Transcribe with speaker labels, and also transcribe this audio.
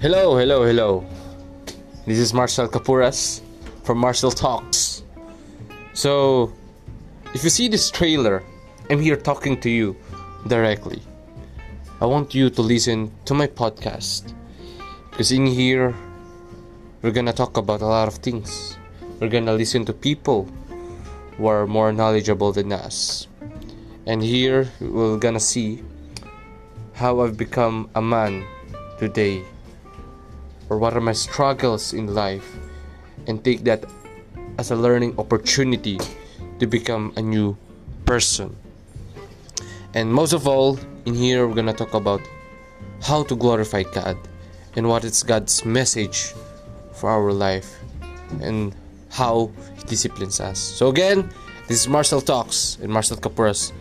Speaker 1: Hello, hello, hello. This is Marchel Capuras from Marchel Talks. So, if you see this trailer, I'm here talking to you directly. I want you to listen to my podcast because in here we're gonna talk about a lot of things. We're gonna listen to people who are more knowledgeable than us. And here we're gonna see how I've become a man today or what are my struggles in life and take that as a learning opportunity to become a new person. And most of all, in here we're gonna talk about how to glorify God and what is God's message for our life and how He disciplines us. So again, this is Marchel Talks and Marchel Capuras.